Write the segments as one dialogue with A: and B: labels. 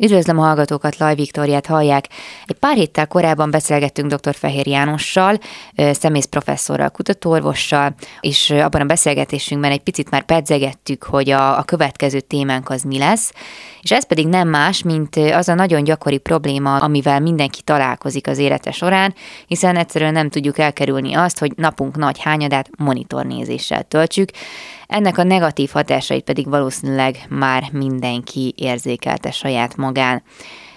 A: Üdvözlöm a hallgatókat, Laj Viktoriát hallják. Egy pár héttel korábban beszélgettünk dr. Fehér Jánossal, szemész professzorral, kutatóorvossal, és abban a beszélgetésünkben egy picit már pedzegettük, hogy a, a következő témánk az mi lesz, és ez pedig nem más, mint az a nagyon gyakori probléma, amivel mindenki találkozik az élete során, hiszen egyszerűen nem tudjuk elkerülni azt, hogy napunk nagy hányadát monitornézéssel töltsük, ennek a negatív hatásait pedig valószínűleg már mindenki érzékelte saját magán.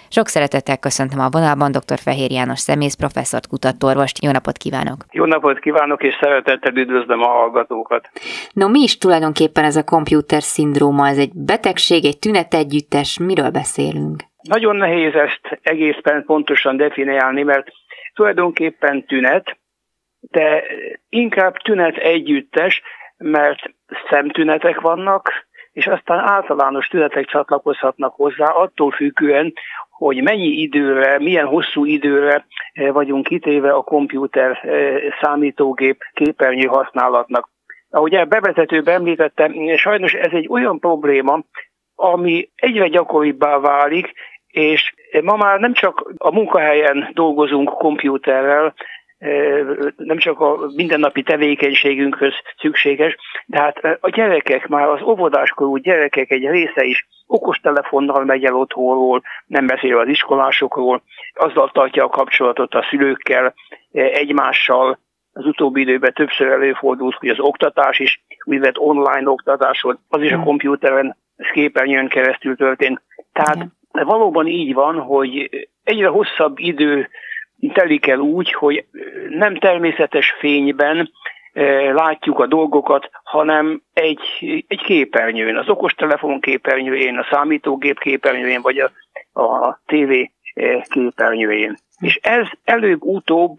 A: Sok szeretettel köszöntöm a vonalban dr. Fehér János szemész professzort, kutatóorvost. Jó napot kívánok!
B: Jó napot kívánok, és szeretettel üdvözlöm a hallgatókat!
A: No, mi is tulajdonképpen ez a komputer szindróma? Ez egy betegség, egy tünetegyüttes, miről beszélünk?
B: Nagyon nehéz ezt egészen pontosan definiálni, mert tulajdonképpen tünet, de inkább tünet együttes, mert szemtünetek vannak, és aztán általános tünetek csatlakozhatnak hozzá, attól függően, hogy mennyi időre, milyen hosszú időre eh, vagyunk kitéve a komputer eh, számítógép képernyő használatnak. Ahogy a bevezetőben említettem, sajnos ez egy olyan probléma, ami egyre gyakoribbá válik, és ma már nem csak a munkahelyen dolgozunk komputerrel, nem csak a mindennapi tevékenységünkhöz szükséges, de hát a gyerekek, már az óvodáskorú gyerekek egy része is okostelefonnal megy el otthonról, nem beszél az iskolásokról, azzal tartja a kapcsolatot a szülőkkel, egymással, az utóbbi időben többször előfordult, hogy az oktatás is, úgynevezett online oktatásod, az is a komputeren, képernyőn keresztül történt. Tehát valóban így van, hogy egyre hosszabb idő telik el úgy, hogy nem természetes fényben látjuk a dolgokat, hanem egy, egy képernyőn, az okostelefon képernyőjén, a számítógép képernyőjén, vagy a, a TV képernyőjén. És ez előbb-utóbb,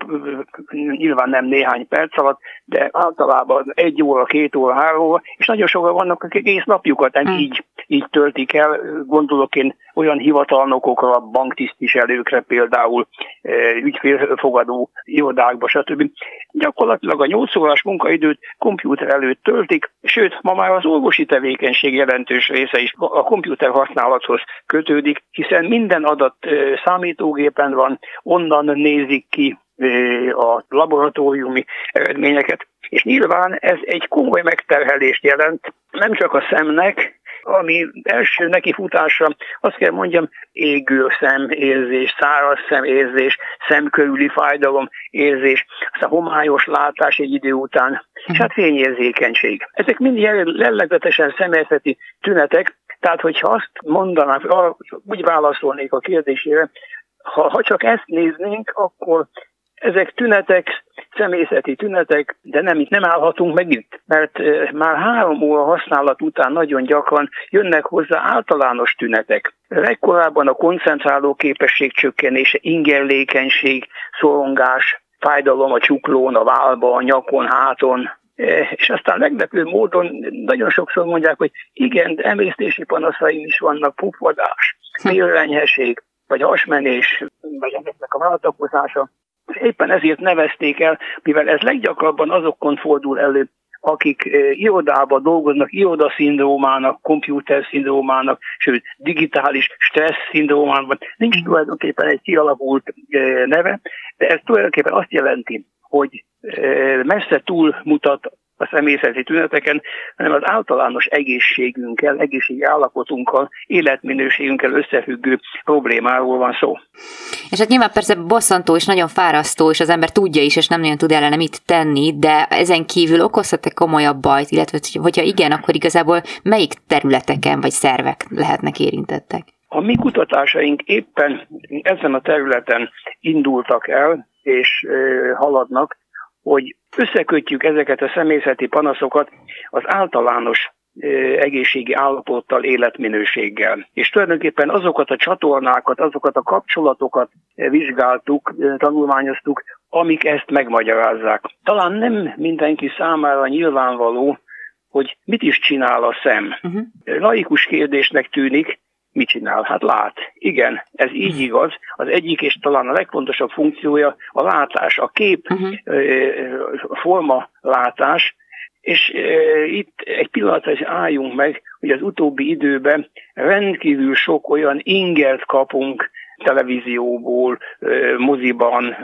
B: nyilván nem néhány perc alatt, de általában egy óra, két óra, három óra, és nagyon sokan vannak, akik egész napjukat nem hmm. így, így töltik el. Gondolok én olyan hivatalnokokra, banktisztviselőkre például, ügyfélfogadó irodákba, stb. Gyakorlatilag a 8 órás munkaidőt kompjúter előtt töltik, sőt, ma már az orvosi tevékenység jelentős része is a kompjúter használathoz kötődik, hiszen minden adat számítógépen van, onnan nézik ki a laboratóriumi eredményeket, és nyilván ez egy komoly megterhelést jelent, nem csak a szemnek, ami első nekifutásra, azt kell mondjam, égő szemérzés, száraz szemérzés, szemkörüli fájdalom érzés, aztán homályos látás egy idő után, és hát fényérzékenység. Ezek mind jellegzetesen személyzeti tünetek, tehát hogyha azt mondanám, úgy válaszolnék a kérdésére, ha, ha csak ezt néznénk, akkor ezek tünetek, személyzeti tünetek, de nem itt nem állhatunk meg itt, mert már három óra használat után nagyon gyakran jönnek hozzá általános tünetek. Legkorábban a koncentráló képesség csökkenése, ingerlékenység, szorongás, fájdalom a csuklón, a válba, a nyakon, háton, és aztán meglepő módon nagyon sokszor mondják, hogy igen, emésztési panaszaim is vannak, puffadás, félrenyhesség, vagy hasmenés, vagy ezeknek a váltakozása. Éppen ezért nevezték el, mivel ez leggyakrabban azokon fordul elő, akik irodában dolgoznak, irodaszindrómának, szindrómának, sőt, digitális stressz szindrómának, nincs tulajdonképpen egy kialakult neve, de ez tulajdonképpen azt jelenti, hogy messze túl mutat a személyzeti tüneteken, hanem az általános egészségünkkel, egészségi állapotunkkal, életminőségünkkel összefüggő problémáról van szó.
A: És hát nyilván persze bosszantó és nagyon fárasztó, és az ember tudja is, és nem nagyon tud ellene mit tenni, de ezen kívül okozhat-e komolyabb bajt, illetve hogyha igen, akkor igazából melyik területeken vagy szervek lehetnek érintettek?
B: A mi kutatásaink éppen ezen a területen indultak el, és haladnak, hogy összekötjük ezeket a személyzeti panaszokat az általános egészségi állapottal, életminőséggel. És tulajdonképpen azokat a csatornákat, azokat a kapcsolatokat vizsgáltuk, tanulmányoztuk, amik ezt megmagyarázzák. Talán nem mindenki számára nyilvánvaló, hogy mit is csinál a szem. Uh-huh. Laikus kérdésnek tűnik, mit csinál? Hát lát. Igen, ez így igaz. Az egyik és talán a legfontosabb funkciója a látás, a kép uh-huh. forma látás, és itt egy pillanatra is álljunk meg, hogy az utóbbi időben rendkívül sok olyan ingert kapunk televízióból, moziban,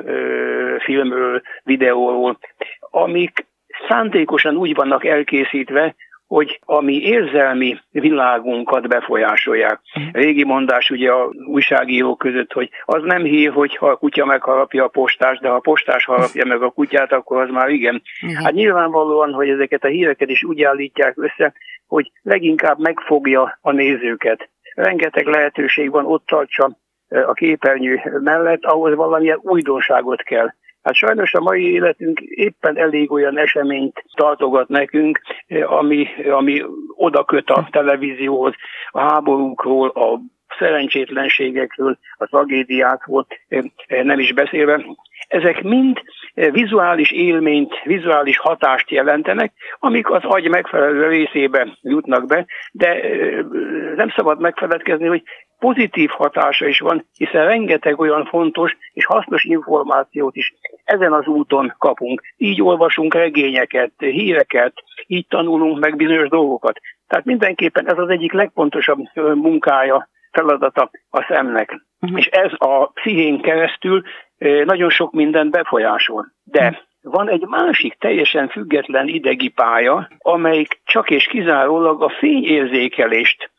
B: filmről, videóról, amik szándékosan úgy vannak elkészítve, hogy a mi érzelmi világunkat befolyásolják. Mhm. Régi mondás ugye a újságírók között, hogy az nem hír, hogy ha a kutya megharapja a postás, de ha a postás harapja meg a kutyát, akkor az már igen. igen. Hát nyilvánvalóan, hogy ezeket a híreket is úgy állítják össze, hogy leginkább megfogja a nézőket. Rengeteg lehetőség van ott tartsa a képernyő mellett, ahhoz valamilyen újdonságot kell Hát sajnos a mai életünk éppen elég olyan eseményt tartogat nekünk, ami, ami oda köt a televízióhoz, a háborúkról, a szerencsétlenségekről, a tragédiákról, nem is beszélve. Ezek mind vizuális élményt, vizuális hatást jelentenek, amik az agy megfelelő részébe jutnak be, de nem szabad megfeledkezni, hogy pozitív hatása is van, hiszen rengeteg olyan fontos és hasznos információt is ezen az úton kapunk. Így olvasunk regényeket, híreket, így tanulunk meg bizonyos dolgokat. Tehát mindenképpen ez az egyik legfontosabb munkája, feladata a szemnek. Uh-huh. És ez a pszichén keresztül nagyon sok mindent befolyásol. De uh-huh van egy másik teljesen független idegi pálya, amelyik csak és kizárólag a fényérzékelést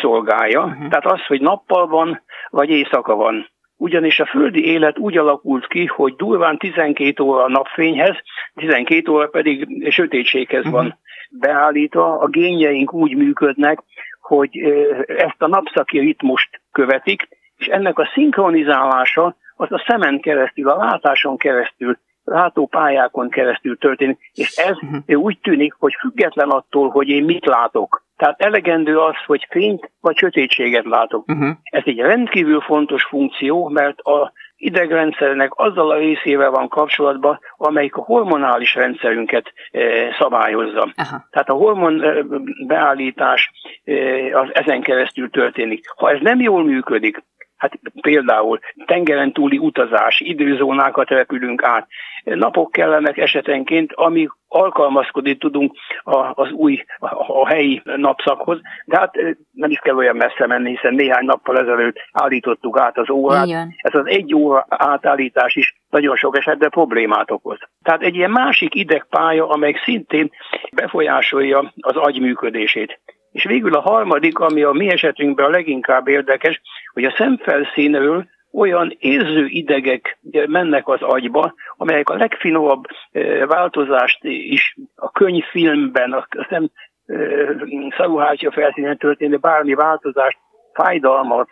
B: szolgálja. Uh-huh. Tehát az, hogy nappal van, vagy éjszaka van. Ugyanis a földi élet úgy alakult ki, hogy durván 12 óra a napfényhez, 12 óra pedig sötétséghez uh-huh. van beállítva. A génjeink úgy működnek, hogy ezt a napszaki ritmust követik, és ennek a szinkronizálása az a szemen keresztül, a látáson keresztül, látópályákon keresztül történik, és ez uh-huh. úgy tűnik, hogy független attól, hogy én mit látok. Tehát elegendő az, hogy fényt vagy sötétséget látok. Uh-huh. Ez egy rendkívül fontos funkció, mert a idegrendszernek azzal a részével van kapcsolatban, amelyik a hormonális rendszerünket e, szabályozza. Aha. Tehát a hormon e, beállítás e, az ezen keresztül történik. Ha ez nem jól működik, Hát például tengeren túli utazás, időzónákat repülünk át, napok kellenek esetenként, amíg alkalmazkodni tudunk az új, a helyi napszakhoz, de hát nem is kell olyan messze menni, hiszen néhány nappal ezelőtt állítottuk át az órát. Igen. Ez az egy óra átállítás is nagyon sok esetben problémát okoz. Tehát egy ilyen másik idegpálya, amely szintén befolyásolja az agy működését. És végül a harmadik, ami a mi esetünkben a leginkább érdekes, hogy a szemfelszínről olyan érző idegek mennek az agyba, amelyek a legfinomabb változást is a könyvfilmben, a szem szaruhártya felszínen történő bármi változást, fájdalmat,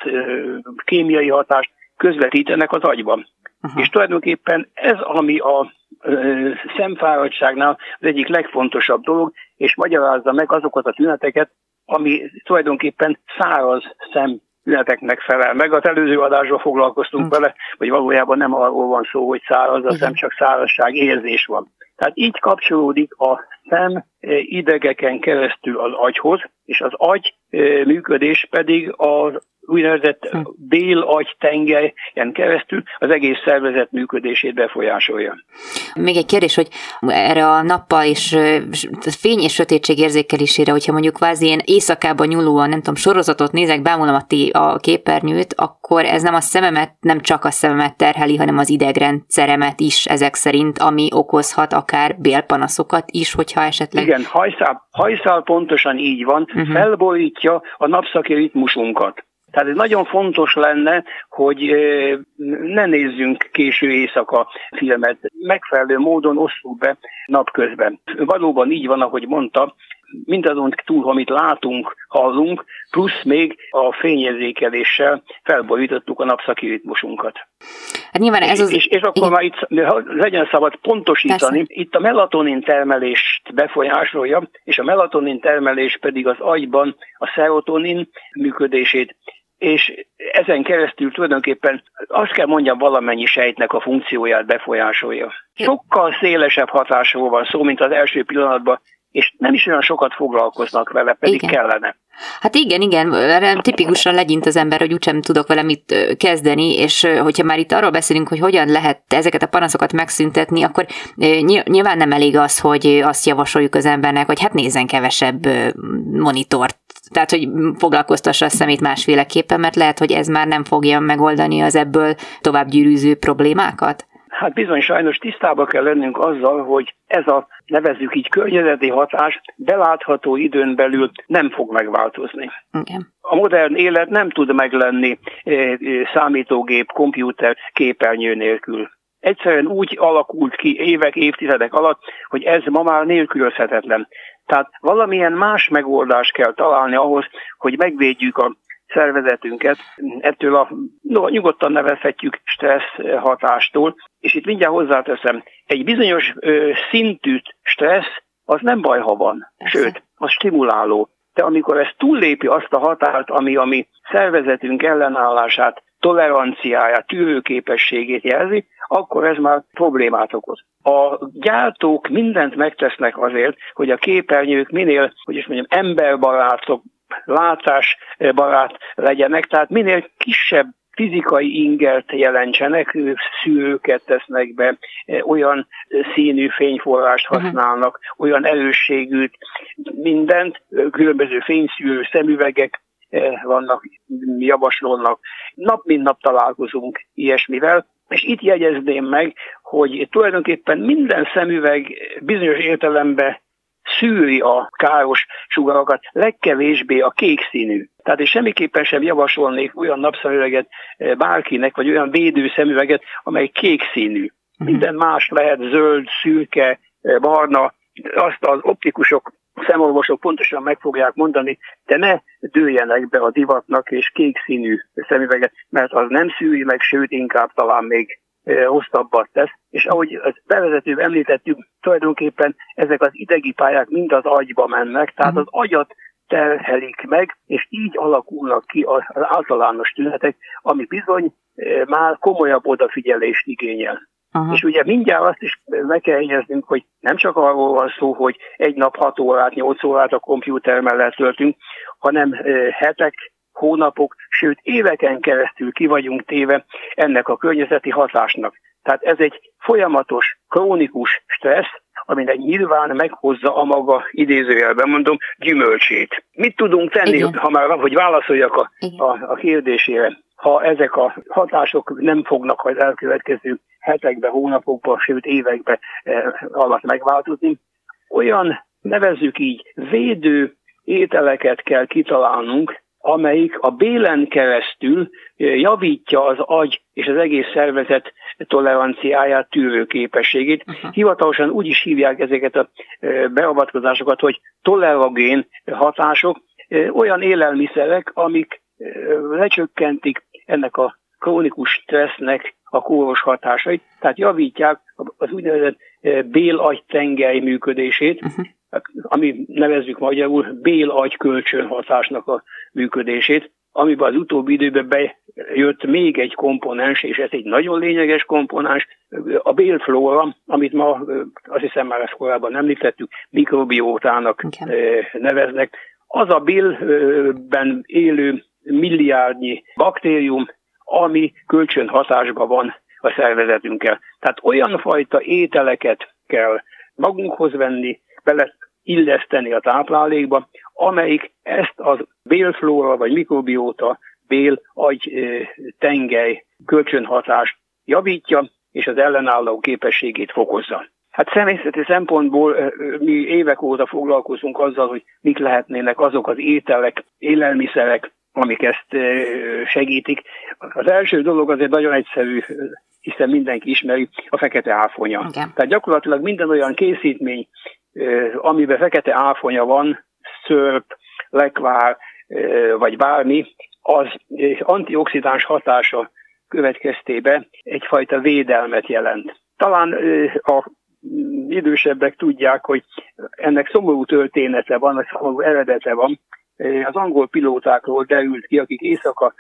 B: kémiai hatást közvetítenek az agyban. Uh-huh. És tulajdonképpen ez, ami a szemfáradtságnál az egyik legfontosabb dolog, és magyarázza meg azokat a tüneteket, ami tulajdonképpen száraz szem tüneteknek felel meg. Az előző adásban foglalkoztunk hm. vele, hogy valójában nem arról van szó, hogy száraz a szem, csak szárazság érzés van. Tehát így kapcsolódik a szem idegeken keresztül az agyhoz, és az agy működés pedig az úgynevezett hm. dél-agy tengelyen keresztül az egész szervezet működését befolyásolja.
A: Még egy kérdés, hogy erre a nappal és fény és sötétség érzékelésére, hogyha mondjuk kvázi én éjszakában nyúlóan, nem tudom, sorozatot nézek, bámulom a, té- a képernyőt, akkor ez nem a szememet, nem csak a szememet terheli, hanem az idegrendszeremet is ezek szerint, ami okozhat akár bélpanaszokat is, hogyha esetleg...
B: Igen, hajszál, hajszál pontosan így van, uh-huh. felborítja a napszaki ritmusunkat. Tehát ez nagyon fontos lenne, hogy ne nézzünk késő éjszaka filmet. Megfelelő módon osszuk be napközben. Valóban így van, ahogy mondta, mindazon túl, amit látunk, hallunk, plusz még a fényérzékeléssel felborítottuk a napszaki ritmusunkat.
A: Hát nyilván ez az...
B: És, és akkor igen. már itt legyen szabad pontosítani, Persze. itt a melatonin termelést befolyásolja, és a melatonin termelés pedig az agyban a serotonin működését és ezen keresztül tulajdonképpen azt kell mondjam, valamennyi sejtnek a funkcióját befolyásolja. Sokkal szélesebb hatásról van szó, mint az első pillanatban, és nem is olyan sokat foglalkoznak vele, pedig Igen. kellene.
A: Hát igen, igen, erre tipikusan legyint az ember, hogy úgysem tudok vele mit kezdeni, és hogyha már itt arról beszélünk, hogy hogyan lehet ezeket a panaszokat megszüntetni, akkor nyilván nem elég az, hogy azt javasoljuk az embernek, hogy hát nézzen kevesebb monitort, tehát, hogy foglalkoztassa a szemét másféleképpen, mert lehet, hogy ez már nem fogja megoldani az ebből tovább gyűrűző problémákat?
B: Hát bizony sajnos tisztába kell lennünk azzal, hogy ez a nevezzük így környezeti hatás belátható időn belül nem fog megváltozni.
A: Igen.
B: A modern élet nem tud meglenni számítógép, kompjúter, képernyő nélkül. Egyszerűen úgy alakult ki évek, évtizedek alatt, hogy ez ma már nélkülözhetetlen. Tehát valamilyen más megoldást kell találni ahhoz, hogy megvédjük a szervezetünket ettől a, no, nyugodtan nevezhetjük stressz hatástól. És itt mindjárt hozzáteszem, egy bizonyos ö, szintű stressz az nem baj, ha van. Sőt, az stimuláló. De amikor ez túllépi azt a határt, ami a mi szervezetünk ellenállását, toleranciáját, tűrőképességét jelzi, akkor ez már problémát okoz. A gyártók mindent megtesznek azért, hogy a képernyők minél, hogy is mondjam, emberbarátok, látásbarát legyenek, tehát minél kisebb fizikai ingert jelentsenek, szűrőket tesznek be, olyan színű fényforrást használnak, olyan erősségű mindent, különböző fényszűrő szemüvegek vannak, javasolnak. Nap mint nap találkozunk ilyesmivel, és itt jegyezném meg, hogy tulajdonképpen minden szemüveg bizonyos értelemben szűri a káros sugarakat, legkevésbé a kék színű. Tehát és semmiképpen sem javasolnék olyan napszemüveget bárkinek, vagy olyan védő szemüveget, amely kék színű. Mhm. Minden más lehet zöld, szürke, barna, azt az optikusok, szemorvosok pontosan meg fogják mondani, de ne dőljenek be a divatnak és kék színű szemüveget, mert az nem szűri meg, sőt inkább talán még hosszabbat tesz, és ahogy az bevezetőbb említettük, tulajdonképpen ezek az idegi pályák mind az agyba mennek, tehát az agyat terhelik meg, és így alakulnak ki az általános tünetek, ami bizony már komolyabb odafigyelést igényel. Aha. És ugye mindjárt azt is meg kell jegyeznünk, hogy nem csak arról van szó, hogy egy nap 6 órát, 8 órát a kompjúter mellett töltünk, hanem hetek, hónapok, sőt éveken keresztül ki vagyunk téve ennek a környezeti hatásnak. Tehát ez egy folyamatos, krónikus stressz, aminek nyilván meghozza a maga, idézőjelben mondom, gyümölcsét. Mit tudunk tenni, Igen. ha már hogy válaszoljak a, a, a kérdésére? Ha ezek a hatások nem fognak az elkövetkező hetekben, hónapokban, sőt években eh, alatt megváltozni, olyan, nevezzük így, védő ételeket kell kitalálnunk, amelyik a bélen keresztül javítja az agy és az egész szervezet toleranciáját, tűrőképességét. Uh-huh. Hivatalosan úgy is hívják ezeket a beavatkozásokat, hogy tolerogén hatások, olyan élelmiszerek, amik lecsökkentik ennek a krónikus stressznek a kóros hatásait, tehát javítják az úgynevezett bél tengely működését, uh-huh ami nevezzük magyarul bél-agy kölcsönhatásnak a működését, amiben az utóbbi időben bejött még egy komponens, és ez egy nagyon lényeges komponens, a bélflóra, amit ma azt hiszem már ezt korábban említettük, mikrobiótának okay. neveznek. Az a bélben élő milliárdnyi baktérium, ami kölcsönhatásban van a szervezetünkkel. Tehát olyan fajta ételeket kell magunkhoz venni, bele illeszteni a táplálékba, amelyik ezt az bélflóra vagy mikrobióta, bél, agy, tengely kölcsönhatást javítja, és az ellenálló képességét fokozza. Hát személyzeti szempontból mi évek óta foglalkozunk azzal, hogy mik lehetnének azok az ételek, élelmiszerek, amik ezt segítik. Az első dolog azért nagyon egyszerű, hiszen mindenki ismeri, a fekete áfonya. Okay. Tehát gyakorlatilag minden olyan készítmény, amiben fekete áfonya van, szörp, lekvár, vagy bármi, az antioxidáns hatása következtében egyfajta védelmet jelent. Talán a idősebbek tudják, hogy ennek szomorú története van, vagy szomorú eredete van. Az angol pilótákról derült ki, akik éjszaka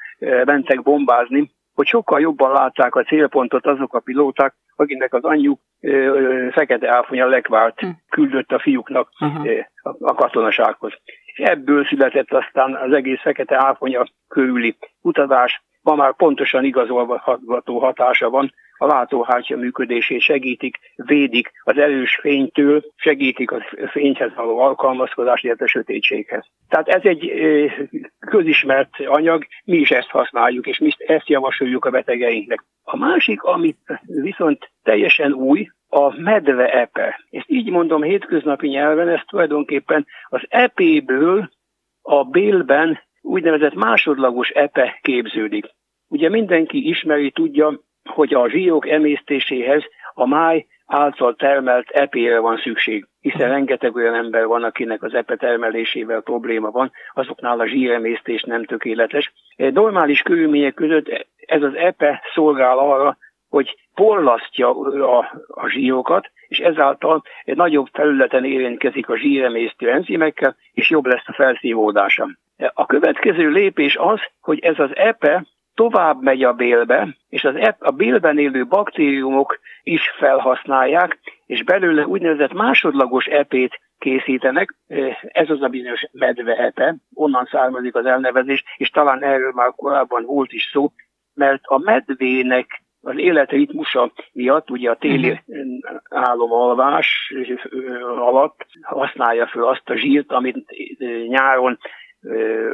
B: mentek bombázni, hogy sokkal jobban látták a célpontot azok a pilóták, akiknek az anyjuk ö, fekete áfonya lekvárt hm. küldött a fiúknak uh-huh. a, a katonasághoz. És ebből született aztán az egész fekete áfonya körüli utazás, ma már pontosan igazolható hatása van a látóhártya működését segítik, védik az erős fénytől, segítik a fényhez való alkalmazkodást, illetve a sötétséghez. Tehát ez egy közismert anyag, mi is ezt használjuk, és mi ezt javasoljuk a betegeinknek. A másik, amit viszont teljesen új, a medve epe. Ezt így mondom hétköznapi nyelven, ez tulajdonképpen az epéből a bélben úgynevezett másodlagos epe képződik. Ugye mindenki ismeri, tudja, hogy a zsírók emésztéséhez a máj által termelt epére van szükség, hiszen rengeteg olyan ember van, akinek az epe termelésével probléma van, azoknál a zsíremésztés nem tökéletes. Normális körülmények között ez az epe szolgál arra, hogy porlasztja a, a zsírokat, és ezáltal egy nagyobb felületen érintkezik a zsíremésztő enzimekkel, és jobb lesz a felszívódása. A következő lépés az, hogy ez az epe tovább megy a bélbe, és az ep, a bélben élő baktériumok is felhasználják, és belőle úgynevezett másodlagos epét készítenek, ez az a bizonyos medve epe, onnan származik az elnevezés, és talán erről már korábban volt is szó, mert a medvének az életritmusa miatt, ugye a téli uh-huh. álomalvás alatt használja föl azt a zsírt, amit nyáron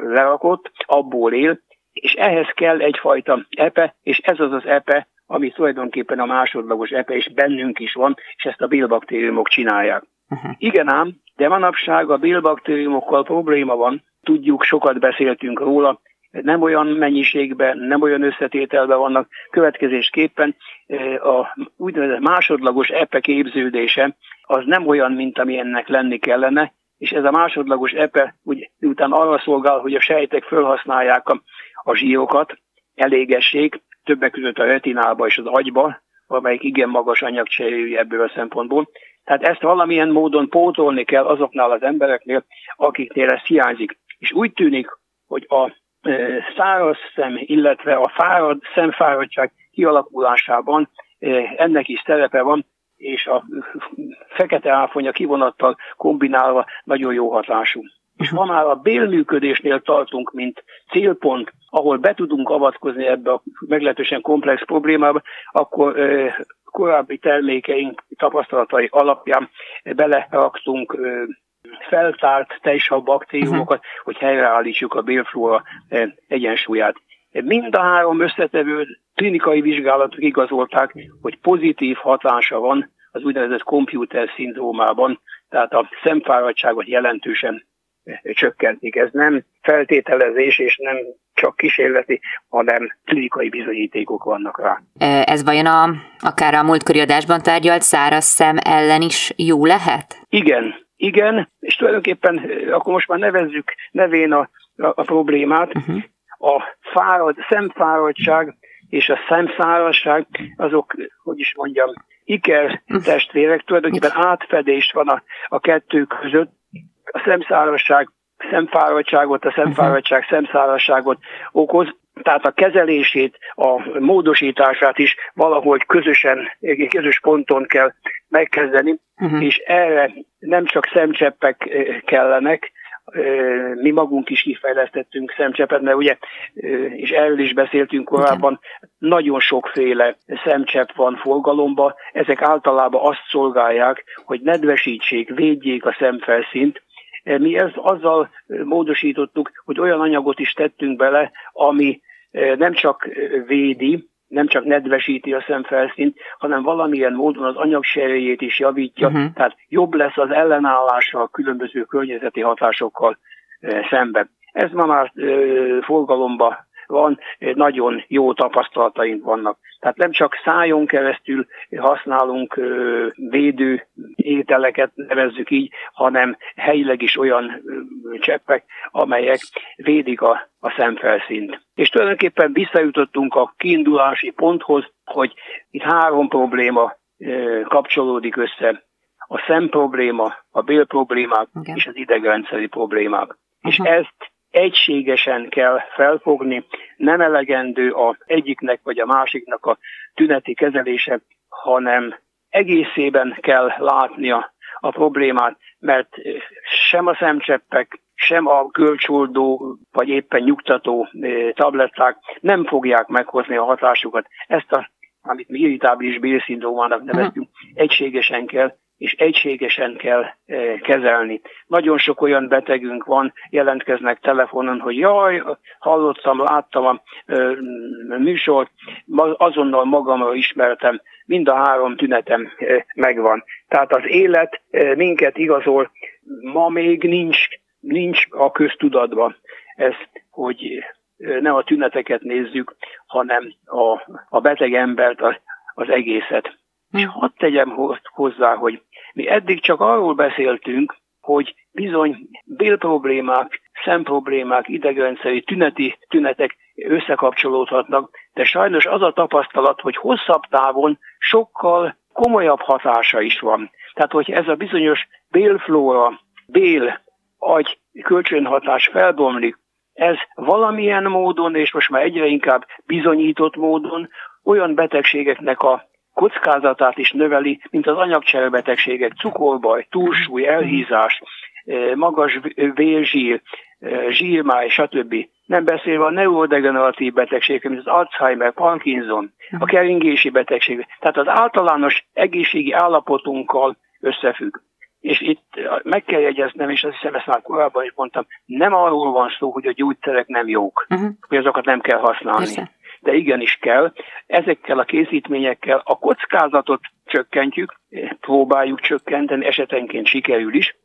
B: lerakott, abból él, és ehhez kell egyfajta epe, és ez az az epe, ami tulajdonképpen a másodlagos epe, és bennünk is van, és ezt a bélbaktériumok csinálják. Uh-huh. Igen ám, de manapság a bélbaktériumokkal probléma van, tudjuk, sokat beszéltünk róla, nem olyan mennyiségben, nem olyan összetételben vannak. Következésképpen eh, a úgynevezett másodlagos epe képződése az nem olyan, mint ami ennek lenni kellene, és ez a másodlagos epe úgy, után arra szolgál, hogy a sejtek felhasználják a, a zsírokat, elégessék, többek között a retinába és az agyba, amelyik igen magas anyagcserélő ebből a szempontból. Tehát ezt valamilyen módon pótolni kell azoknál az embereknél, akiknél ez hiányzik. És úgy tűnik, hogy a e, száraz szem, illetve a fárad, szemfáradtság kialakulásában e, ennek is szerepe van, és a fekete áfonya kivonattal kombinálva nagyon jó hatású. És ma már a bélműködésnél tartunk, mint célpont, ahol be tudunk avatkozni ebbe a meglehetősen komplex problémába, akkor korábbi termékeink tapasztalatai alapján beleraktunk feltárt tejsav baktériumokat, uh-huh. hogy helyreállítsuk a bélflóra egyensúlyát. Mind a három összetevő klinikai vizsgálatok igazolták, hogy pozitív hatása van az úgynevezett komputer szindrómában, tehát a szemfáradtságot jelentősen csökkentik. Ez nem feltételezés, és nem csak kísérleti, hanem klinikai bizonyítékok vannak rá.
A: Ez vajon a, akár a múltkori adásban tárgyalt száraz szem ellen is jó lehet?
B: Igen, igen, és tulajdonképpen akkor most már nevezzük nevén a, a, a problémát. Uh-huh. A fárad, szemfáradtság és a szemszárazság, azok, hogy is mondjam, iker testvérek, tulajdonképpen átfedés van a, a kettő között, a szemszárazság szemfáradtságot, a szemfáradtság szemszárazságot okoz, tehát a kezelését, a módosítását is valahogy közösen, közös ponton kell megkezdeni, uh-huh. és erre nem csak szemcseppek kellenek, mi magunk is kifejlesztettünk szemcsepet, mert ugye, és erről is beszéltünk korábban, nagyon sokféle szemcsepp van forgalomba, ezek általában azt szolgálják, hogy nedvesítsék, védjék a szemfelszínt, mi ezt azzal módosítottuk, hogy olyan anyagot is tettünk bele, ami nem csak védi, nem csak nedvesíti a szemfelszínt, hanem valamilyen módon az anyagserejét is javítja, uh-huh. tehát jobb lesz az ellenállása a különböző környezeti hatásokkal szemben. Ez ma már forgalomba van, nagyon jó tapasztalataink vannak. Tehát nem csak szájon keresztül használunk védő ételeket, nevezzük így, hanem helyileg is olyan cseppek, amelyek védik a, a szemfelszínt. És tulajdonképpen visszajutottunk a kiindulási ponthoz, hogy itt három probléma kapcsolódik össze. A szem probléma, a bél problémák okay. és az idegrendszeri problémák. Uh-huh. És ezt egységesen kell felfogni, nem elegendő a egyiknek vagy a másiknak a tüneti kezelése, hanem egészében kell látnia a problémát, mert sem a szemcseppek, sem a gölcsoldó vagy éppen nyugtató tabletták nem fogják meghozni a hatásukat. Ezt a, amit mi irritábilis bélszindrómának neveztünk, egységesen kell és egységesen kell kezelni. Nagyon sok olyan betegünk van, jelentkeznek telefonon, hogy jaj, hallottam, láttam a műsort, azonnal magamra ismertem, mind a három tünetem megvan. Tehát az élet minket igazol, ma még nincs, nincs a köztudatban ez, hogy ne a tüneteket nézzük, hanem a, a beteg embert, az egészet. És hadd tegyem hozzá, hogy mi eddig csak arról beszéltünk, hogy bizony bélproblémák, szemproblémák, idegrendszeri tüneti tünetek összekapcsolódhatnak, de sajnos az a tapasztalat, hogy hosszabb távon sokkal komolyabb hatása is van. Tehát, hogy ez a bizonyos bélflóra, bél, agy, kölcsönhatás felbomlik, ez valamilyen módon, és most már egyre inkább bizonyított módon olyan betegségeknek a kockázatát is növeli, mint az anyagcserebetegségek, cukorbaj, túlsúly, elhízás, eh, magas vérzsír, eh, zsírmáj, stb. Nem beszélve a neurodegeneratív betegségek, mint az Alzheimer, Parkinson, a keringési betegség. Tehát az általános egészségi állapotunkkal összefügg. És itt meg kell jegyeznem, és azt hiszem ezt már korábban is mondtam, nem arról van szó, hogy a gyógyszerek nem jók, uh-huh. hogy azokat nem kell használni. Persze de igenis kell. Ezekkel a készítményekkel a kockázatot csökkentjük, próbáljuk csökkenteni, esetenként sikerül is,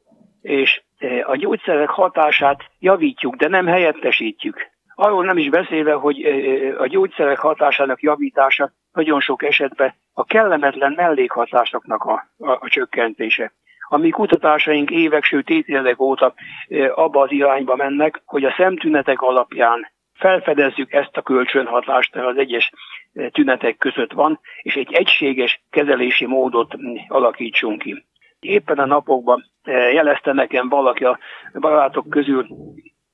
B: és e, a gyógyszerek hatását javítjuk, de nem helyettesítjük. Arról nem is beszélve, hogy e, e, a gyógyszerek hatásának javítása nagyon sok esetben a kellemetlen mellékhatásoknak a, a, a csökkentése. A mi kutatásaink évek, sőt évtizedek óta abba az irányba mennek, hogy a szemtünetek alapján felfedezzük ezt a kölcsönhatást, az egyes eh, tünetek között van, és egy egységes kezelési módot mm, alakítsunk ki. Éppen a napokban eh, jelezte nekem valaki a barátok közül,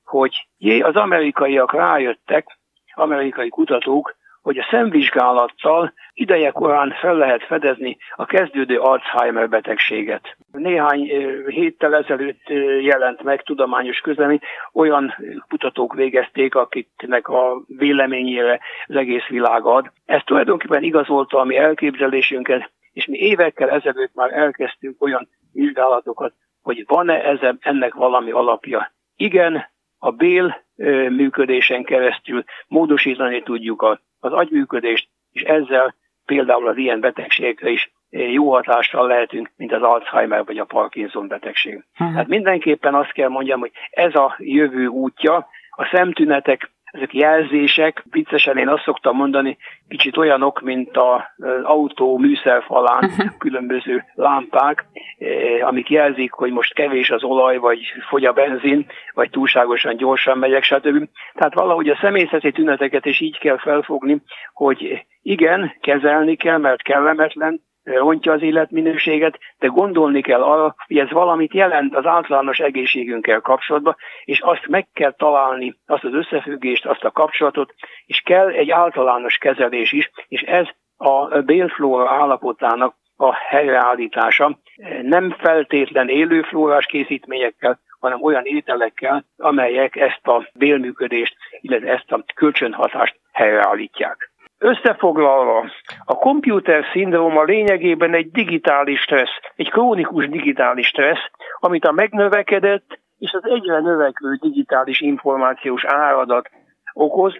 B: hogy jé, az amerikaiak rájöttek, amerikai kutatók, hogy a szemvizsgálattal ideje korán fel lehet fedezni a kezdődő Alzheimer betegséget. Néhány héttel ezelőtt jelent meg tudományos közlemény, olyan kutatók végezték, akiknek a véleményére az egész világ ad. Ez tulajdonképpen igazolta a mi elképzelésünket, és mi évekkel ezelőtt már elkezdtünk olyan vizsgálatokat, hogy van-e ennek valami alapja. Igen, a bél működésen keresztül módosítani tudjuk az agyműködést, és ezzel például az ilyen betegségekre is jó hatással lehetünk, mint az Alzheimer vagy a Parkinson betegség. Uh-huh. Hát mindenképpen azt kell mondjam, hogy ez a jövő útja, a szemtünetek ezek jelzések, viccesen én azt szoktam mondani, kicsit olyanok, mint az autó műszerfalán uh-huh. különböző lámpák, eh, amik jelzik, hogy most kevés az olaj, vagy fogy a benzin, vagy túlságosan gyorsan megyek, stb. Tehát valahogy a személyzeti tüneteket is így kell felfogni, hogy igen, kezelni kell, mert kellemetlen, rontja az életminőséget, de gondolni kell arra, hogy ez valamit jelent az általános egészségünkkel kapcsolatban, és azt meg kell találni, azt az összefüggést, azt a kapcsolatot, és kell egy általános kezelés is, és ez a bélflóra állapotának a helyreállítása nem feltétlen élőflórás készítményekkel, hanem olyan ételekkel, amelyek ezt a bélműködést, illetve ezt a kölcsönhatást helyreállítják. Összefoglalva, a komputer szindróma lényegében egy digitális stressz, egy krónikus digitális stressz, amit a megnövekedett és az egyre növekvő digitális információs áradat okoz,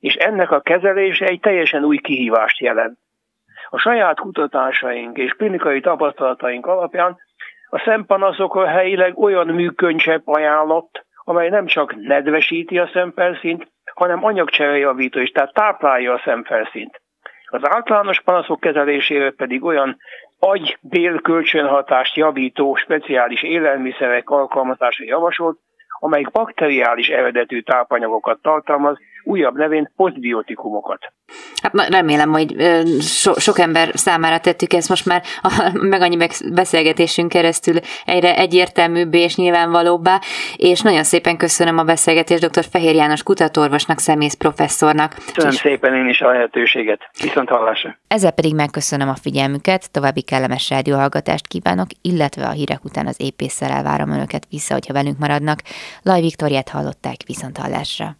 B: és ennek a kezelése egy teljesen új kihívást jelent. A saját kutatásaink és klinikai tapasztalataink alapján a szempanaszokra helyileg olyan műköncsepp ajánlott, amely nem csak nedvesíti a szemfelszínt, hanem anyagcserejavító is, tehát táplálja a szemfelszínt. Az általános panaszok kezelésére pedig olyan agy-bél-kölcsönhatást javító speciális élelmiszerek alkalmazása javasolt, amelyik bakteriális eredetű tápanyagokat tartalmaz, újabb nevén posztbiotikumokat.
A: Hát remélem, hogy so, sok ember számára tettük ezt most már a, meg annyi beszélgetésünk keresztül egyre egyértelműbbé és nyilvánvalóbbá, és nagyon szépen köszönöm a beszélgetést dr. Fehér János kutatorvosnak, szemész professzornak.
B: Köszönöm és... szépen én is a lehetőséget. Viszont hallásra.
A: Ezzel pedig megköszönöm a figyelmüket, további kellemes rádióhallgatást kívánok, illetve a hírek után az épésszel elvárom önöket vissza, hogyha velünk maradnak. Laj Viktoriát hallották viszont hallásra.